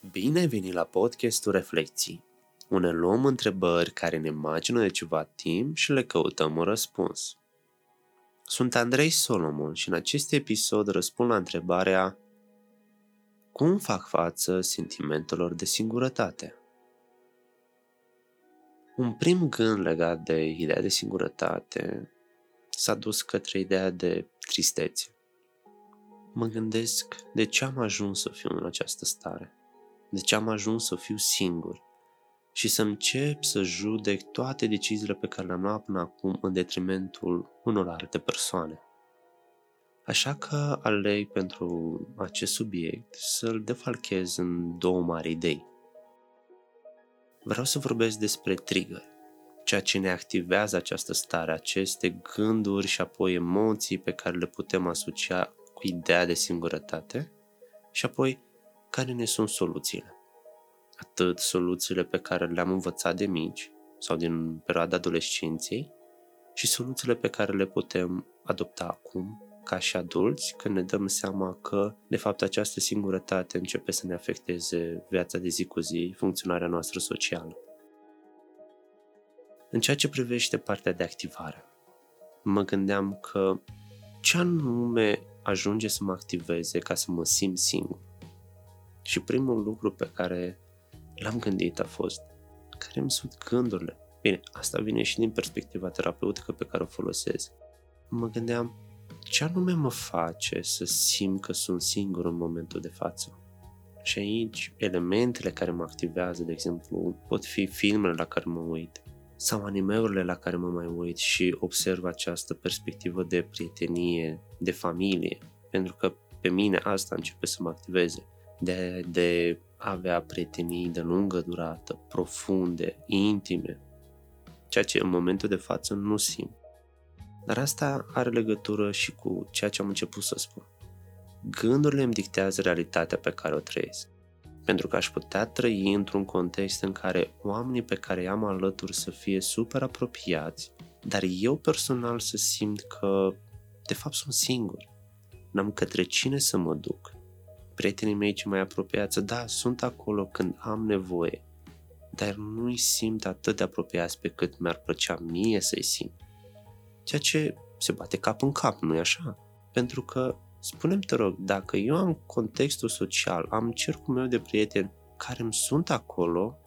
Bine ai venit la podcastul Reflecții, unde luăm întrebări care ne imagină de ceva timp și le căutăm un răspuns. Sunt Andrei Solomon și în acest episod răspund la întrebarea Cum fac față sentimentelor de singurătate? Un prim gând legat de ideea de singurătate s-a dus către ideea de tristețe. Mă gândesc de ce am ajuns să fiu în această stare de ce am ajuns să fiu singur și să încep să judec toate deciziile pe care le-am luat până acum în detrimentul unor alte persoane. Așa că aleg pentru acest subiect să-l defalchez în două mari idei. Vreau să vorbesc despre trigger, ceea ce ne activează această stare, aceste gânduri și apoi emoții pe care le putem asocia cu ideea de singurătate și apoi care ne sunt soluțiile. Atât soluțiile pe care le-am învățat de mici sau din perioada adolescenței și soluțiile pe care le putem adopta acum ca și adulți când ne dăm seama că, de fapt, această singurătate începe să ne afecteze viața de zi cu zi, funcționarea noastră socială. În ceea ce privește partea de activare, mă gândeam că ce anume ajunge să mă activeze ca să mă simt singur. Și primul lucru pe care l-am gândit a fost care îmi sunt gândurile. Bine, asta vine și din perspectiva terapeutică pe care o folosesc. Mă gândeam ce anume mă face să simt că sunt singur în momentul de față. Și aici, elementele care mă activează, de exemplu, pot fi filmele la care mă uit sau animeurile la care mă mai uit și observ această perspectivă de prietenie, de familie, pentru că pe mine asta începe să mă activeze de, de a avea prietenii de lungă durată, profunde, intime, ceea ce în momentul de față nu simt. Dar asta are legătură și cu ceea ce am început să spun. Gândurile îmi dictează realitatea pe care o trăiesc. Pentru că aș putea trăi într-un context în care oamenii pe care i-am alături să fie super apropiați, dar eu personal să simt că de fapt sunt singur. N-am către cine să mă duc prietenii mei cei mai apropiați, da, sunt acolo când am nevoie, dar nu-i simt atât de apropiați pe cât mi-ar plăcea mie să-i simt. Ceea ce se bate cap în cap, nu-i așa? Pentru că, spunem te rog, dacă eu am contextul social, am cercul meu de prieteni care îmi sunt acolo,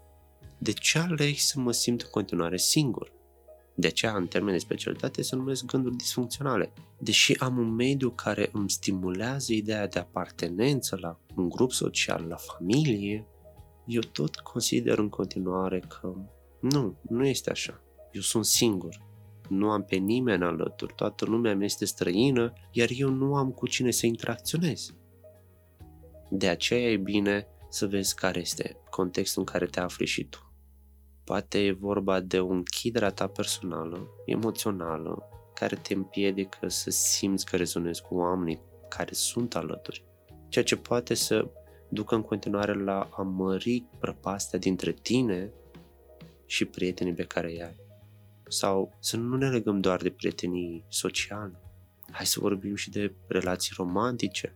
de ce aleg să mă simt în continuare singur? De aceea, în termeni de specialitate, se numesc gânduri disfuncționale. Deși am un mediu care îmi stimulează ideea de apartenență la un grup social, la familie, eu tot consider în continuare că nu, nu este așa. Eu sunt singur. Nu am pe nimeni alături, toată lumea mi este străină, iar eu nu am cu cine să interacționez. De aceea e bine să vezi care este contextul în care te afli și tu. Poate e vorba de o închidere a ta personală, emoțională, care te împiedică să simți că rezonezi cu oamenii care sunt alături. Ceea ce poate să ducă în continuare la a mări prăpastea dintre tine și prietenii pe care îi ai. Sau să nu ne legăm doar de prietenii sociale. Hai să vorbim și de relații romantice.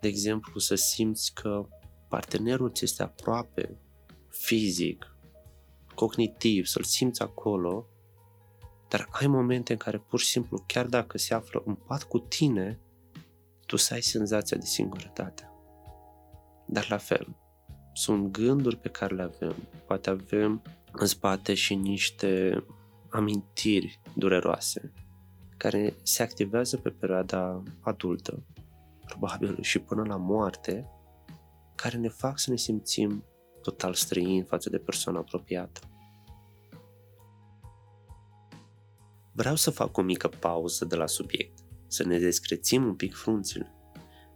De exemplu, să simți că partenerul ți este aproape, fizic, cognitiv, să-l simți acolo, dar ai momente în care pur și simplu, chiar dacă se află în pat cu tine, tu să ai senzația de singurătate. Dar la fel, sunt gânduri pe care le avem. Poate avem în spate și niște amintiri dureroase care se activează pe perioada adultă, probabil și până la moarte, care ne fac să ne simțim total străin față de persoana apropiată. Vreau să fac o mică pauză de la subiect, să ne descrețim un pic frunțile.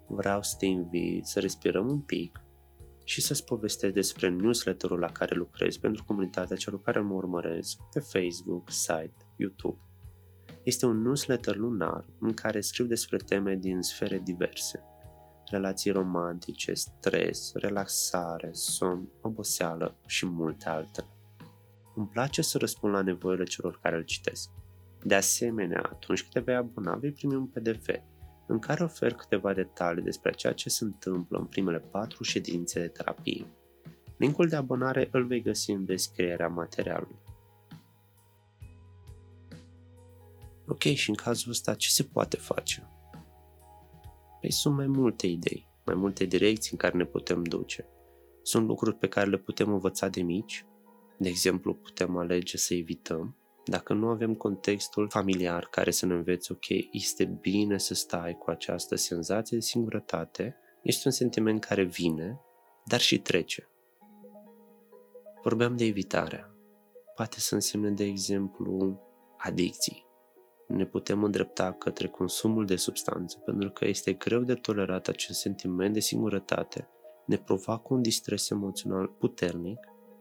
Vreau să te invit să respirăm un pic și să-ți povestesc despre newsletterul la care lucrez pentru comunitatea celor care mă urmăresc pe Facebook, site, YouTube. Este un newsletter lunar în care scriu despre teme din sfere diverse, relații romantice, stres, relaxare, somn, oboseală și multe altele. Îmi place să răspund la nevoile celor care îl citesc. De asemenea, atunci când te vei abona, vei primi un PDF în care ofer câteva detalii despre ceea ce se întâmplă în primele patru ședințe de terapie. Linkul de abonare îl vei găsi în descrierea materialului. Ok, și în cazul ăsta ce se poate face? Păi sunt mai multe idei, mai multe direcții în care ne putem duce. Sunt lucruri pe care le putem învăța de mici, de exemplu, putem alege să evităm. Dacă nu avem contextul familiar care să ne învețe, ok, este bine să stai cu această senzație de singurătate, este un sentiment care vine, dar și trece. Vorbeam de evitarea. Poate să însemne, de exemplu, adicții. Ne putem îndrepta către consumul de substanțe pentru că este greu de tolerat acest sentiment de singurătate. Ne provoacă un distres emoțional puternic,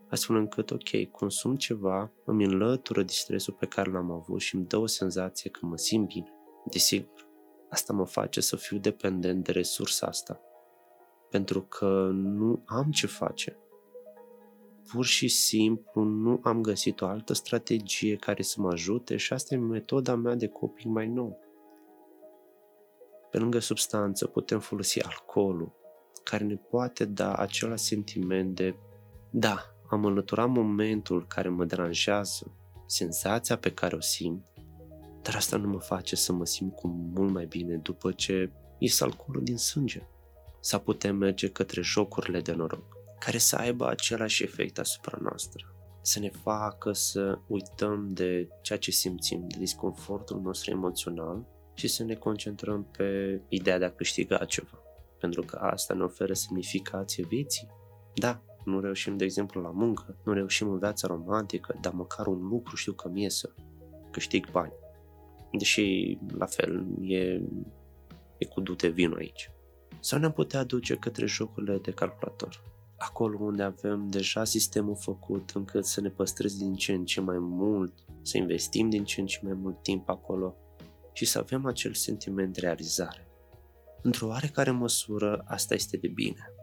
astfel încât, ok, consum ceva, îmi înlătură distresul pe care l-am avut și îmi dă o senzație că mă simt bine. Desigur, asta mă face să fiu dependent de resursa asta. Pentru că nu am ce face pur și simplu nu am găsit o altă strategie care să mă ajute și asta e metoda mea de coping mai nou. Pe lângă substanță putem folosi alcoolul, care ne poate da acela sentiment de da, am înlăturat momentul care mă deranjează, senzația pe care o simt, dar asta nu mă face să mă simt cu mult mai bine după ce ies alcoolul din sânge. Să putem merge către jocurile de noroc care să aibă același efect asupra noastră. Să ne facă să uităm de ceea ce simțim, de disconfortul nostru emoțional și să ne concentrăm pe ideea de a câștiga ceva. Pentru că asta ne oferă semnificație vieții. Da, nu reușim, de exemplu, la muncă, nu reușim în viața romantică, dar măcar un lucru știu că mi să câștig bani. Deși, la fel, e, e cu dute vin aici. Sau ne-am putea duce către jocurile de calculator acolo unde avem deja sistemul făcut încât să ne păstrezi din ce în ce mai mult, să investim din ce în ce mai mult timp acolo și să avem acel sentiment de realizare. Într-o oarecare măsură, asta este de bine.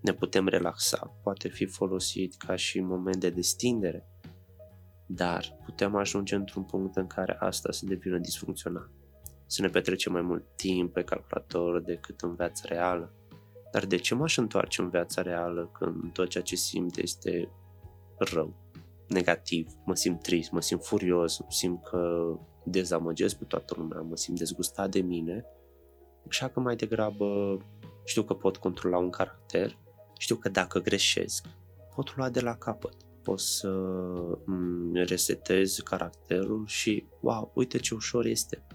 Ne putem relaxa, poate fi folosit ca și moment de destindere, dar putem ajunge într-un punct în care asta să devină disfuncțional. Să ne petrecem mai mult timp pe calculator decât în viața reală, dar de ce m-aș întoarce în viața reală când tot ceea ce simt este rău, negativ, mă simt trist, mă simt furios, mă simt că dezamăgesc pe toată lumea, mă simt dezgustat de mine, așa că mai degrabă știu că pot controla un caracter, știu că dacă greșesc, pot lua de la capăt, pot să resetez caracterul și, wow, uite ce ușor este.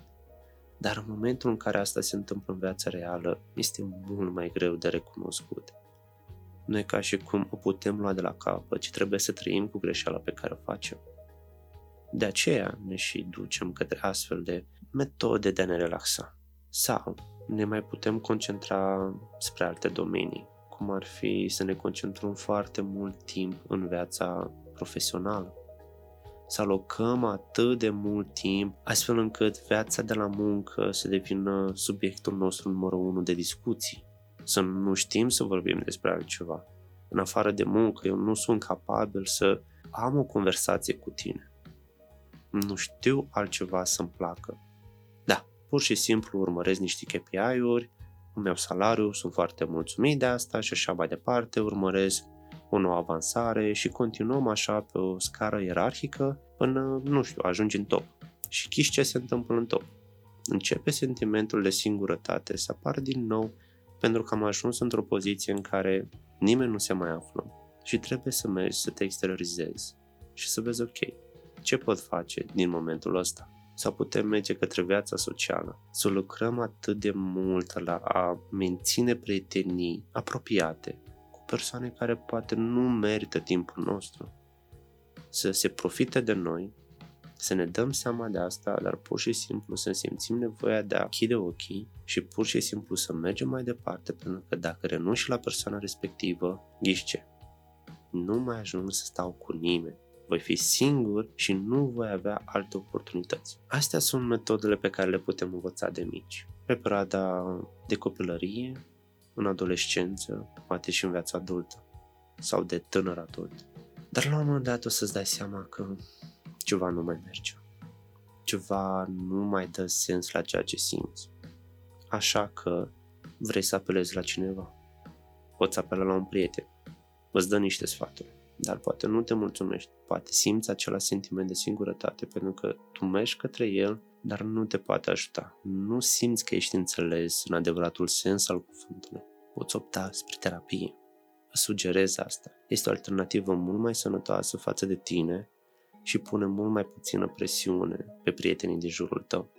Dar în momentul în care asta se întâmplă în viața reală, este mult mai greu de recunoscut. Nu e ca și cum o putem lua de la capăt, ci trebuie să trăim cu greșeala pe care o facem. De aceea ne și ducem către astfel de metode de a ne relaxa. Sau ne mai putem concentra spre alte domenii, cum ar fi să ne concentrăm foarte mult timp în viața profesională să alocăm atât de mult timp, astfel încât viața de la muncă să devină subiectul nostru numărul unu de discuții. Să nu știm să vorbim despre altceva. În afară de muncă, eu nu sunt capabil să am o conversație cu tine. Nu știu altceva să-mi placă. Da, pur și simplu urmăresc niște KPI-uri, îmi iau salariu, sunt foarte mulțumit de asta și așa mai departe, urmăresc o nouă avansare și continuăm așa pe o scară ierarhică până, nu știu, ajungi în top. Și chiși ce se întâmplă în top. Începe sentimentul de singurătate să apară din nou pentru că am ajuns într-o poziție în care nimeni nu se mai află și trebuie să mergi să te exteriorizezi și să vezi, ok, ce pot face din momentul ăsta? Sau putem merge către viața socială, să lucrăm atât de mult la a menține prietenii apropiate, persoane care poate nu merită timpul nostru. Să se profite de noi, să ne dăm seama de asta, dar pur și simplu să simțim nevoia de a chide ochii și pur și simplu să mergem mai departe, pentru că dacă renunți la persoana respectivă, ghiși ce? Nu mai ajung să stau cu nimeni. Voi fi singur și nu voi avea alte oportunități. Astea sunt metodele pe care le putem învăța de mici. Pe perioada de copilărie, în adolescență, poate și în viața adultă sau de tânăr adult. Dar la un moment dat o să-ți dai seama că ceva nu mai merge. Ceva nu mai dă sens la ceea ce simți. Așa că vrei să apelezi la cineva. Poți apela la un prieten. îți dă niște sfaturi, dar poate nu te mulțumești, poate simți acela sentiment de singurătate pentru că tu mergi către el, dar nu te poate ajuta. Nu simți că ești înțeles în adevăratul sens al cuvântului. Poți opta spre terapie. Vă sugerez asta. Este o alternativă mult mai sănătoasă față de tine și pune mult mai puțină presiune pe prietenii din jurul tău.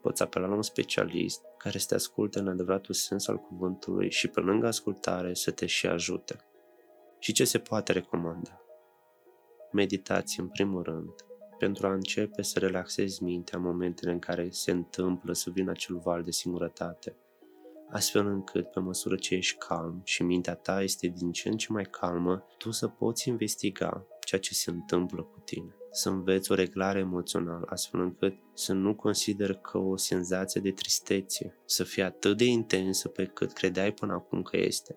Poți apela la un specialist care să te asculte în adevăratul sens al cuvântului și pe lângă ascultare să te și ajute. Și ce se poate recomanda? Meditație în primul rând, pentru a începe să relaxezi mintea în momentele în care se întâmplă să vină acel val de singurătate, astfel încât, pe măsură ce ești calm și mintea ta este din ce în ce mai calmă, tu să poți investiga ceea ce se întâmplă cu tine. Să înveți o reglare emoțională, astfel încât să nu consider că o senzație de tristețe să fie atât de intensă pe cât credeai până acum că este.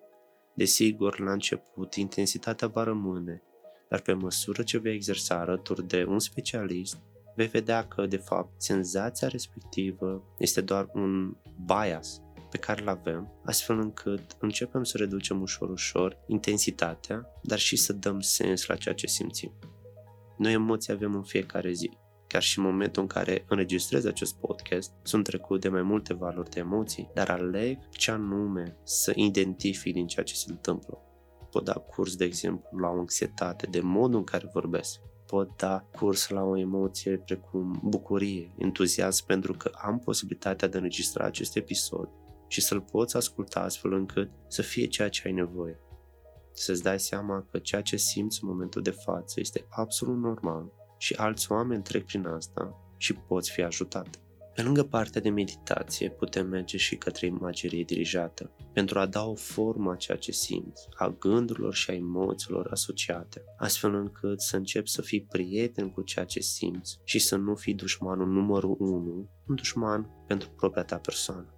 Desigur, la început, intensitatea va rămâne, dar pe măsură ce vei exersa alături de un specialist, vei vedea că, de fapt, senzația respectivă este doar un bias pe care îl avem, astfel încât începem să reducem ușor, ușor intensitatea, dar și să dăm sens la ceea ce simțim. Noi emoții avem în fiecare zi. Chiar și în momentul în care înregistrez acest podcast, sunt trecut de mai multe valori de emoții, dar aleg ce anume să identific din ceea ce se întâmplă. Pot da curs, de exemplu, la o anxietate, de modul în care vorbesc. Pot da curs la o emoție precum bucurie, entuziasm, pentru că am posibilitatea de a înregistra acest episod și să-l poți asculta astfel încât să fie ceea ce ai nevoie. Să-ți dai seama că ceea ce simți în momentul de față este absolut normal și alți oameni trec prin asta și poți fi ajutat. Pe lângă partea de meditație, putem merge și către imagerie dirijată, pentru a da o formă a ceea ce simți, a gândurilor și a emoțiilor asociate, astfel încât să începi să fii prieten cu ceea ce simți și să nu fii dușmanul numărul unu, un dușman pentru propria ta persoană.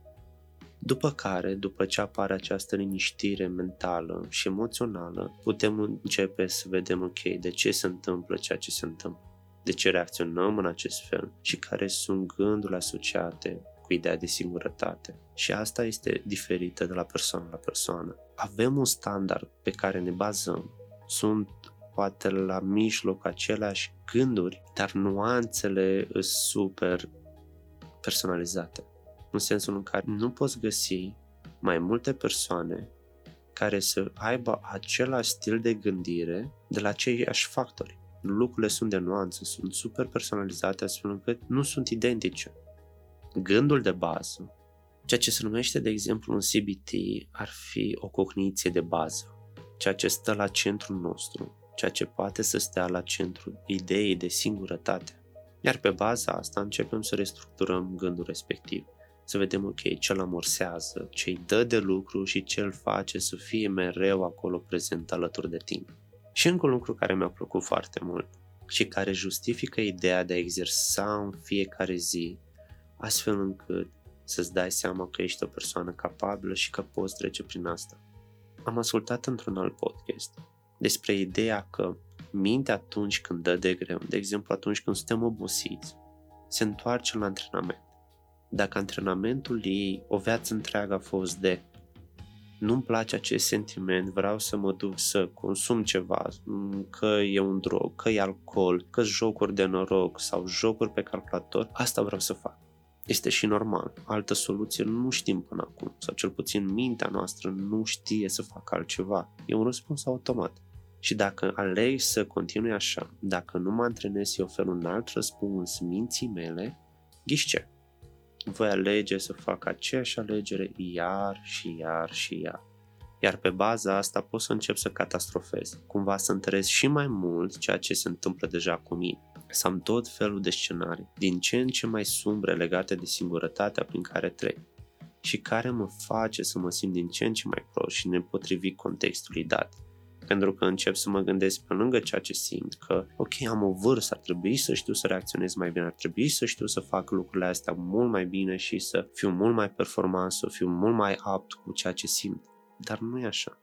După care, după ce apare această liniștire mentală și emoțională, putem începe să vedem, ok, de ce se întâmplă ceea ce se întâmplă, de ce reacționăm în acest fel și care sunt gândurile asociate cu ideea de singurătate. Și asta este diferită de la persoană la persoană. Avem un standard pe care ne bazăm. Sunt poate la mijloc aceleași gânduri, dar nuanțele sunt super personalizate în sensul în care nu poți găsi mai multe persoane care să aibă același stil de gândire de la aceiași factori. Lucrurile sunt de nuanță, sunt super personalizate astfel încât nu sunt identice. Gândul de bază, ceea ce se numește, de exemplu, un CBT, ar fi o cogniție de bază, ceea ce stă la centrul nostru, ceea ce poate să stea la centrul ideii de singurătate. Iar pe baza asta începem să restructurăm gândul respectiv să vedem, ok, ce-l amorsează, ce-i dă de lucru și ce îl face să fie mereu acolo prezent alături de tine. Și încă un lucru care mi-a plăcut foarte mult și care justifică ideea de a exersa în fiecare zi, astfel încât să-ți dai seama că ești o persoană capabilă și că poți trece prin asta. Am ascultat într-un alt podcast despre ideea că mintea atunci când dă de greu, de exemplu atunci când suntem obosiți, se întoarce la antrenament dacă antrenamentul ei o viață întreagă a fost de nu-mi place acest sentiment, vreau să mă duc să consum ceva, că e un drog, că e alcool, că jocuri de noroc sau jocuri pe calculator, asta vreau să fac. Este și normal. Altă soluție nu știm până acum, sau cel puțin mintea noastră nu știe să facă altceva. E un răspuns automat. Și dacă aleg să continui așa, dacă nu mă antrenez și ofer un alt răspuns minții mele, ghiși ce? Voi alege să fac aceeași alegere iar și iar și iar. Iar pe baza asta pot să încep să catastrofez, cumva să întăresc și mai mult ceea ce se întâmplă deja cu mine. Să am tot felul de scenarii, din ce în ce mai sumbre legate de singurătatea prin care trec și care mă face să mă simt din ce în ce mai prost și nepotrivit contextului dat pentru că încep să mă gândesc pe lângă ceea ce simt, că ok, am o vârstă, ar trebui să știu să reacționez mai bine, ar trebui să știu să fac lucrurile astea mult mai bine și să fiu mult mai performant, să fiu mult mai apt cu ceea ce simt. Dar nu e așa.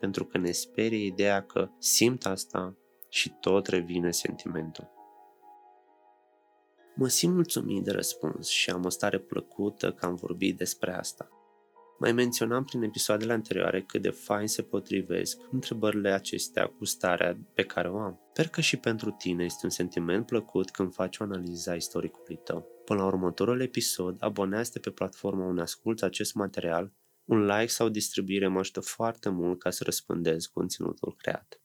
Pentru că ne sperie ideea că simt asta și tot revine sentimentul. Mă simt mulțumit de răspuns și am o stare plăcută că am vorbit despre asta. Mai menționam prin episoadele anterioare cât de fain se potrivesc întrebările acestea cu starea pe care o am. Sper că și pentru tine este un sentiment plăcut când faci o analiză a istoricului tău. Până la următorul episod, abonează-te pe platforma unde asculți acest material, un like sau distribuire mă ajută foarte mult ca să răspândez conținutul creat.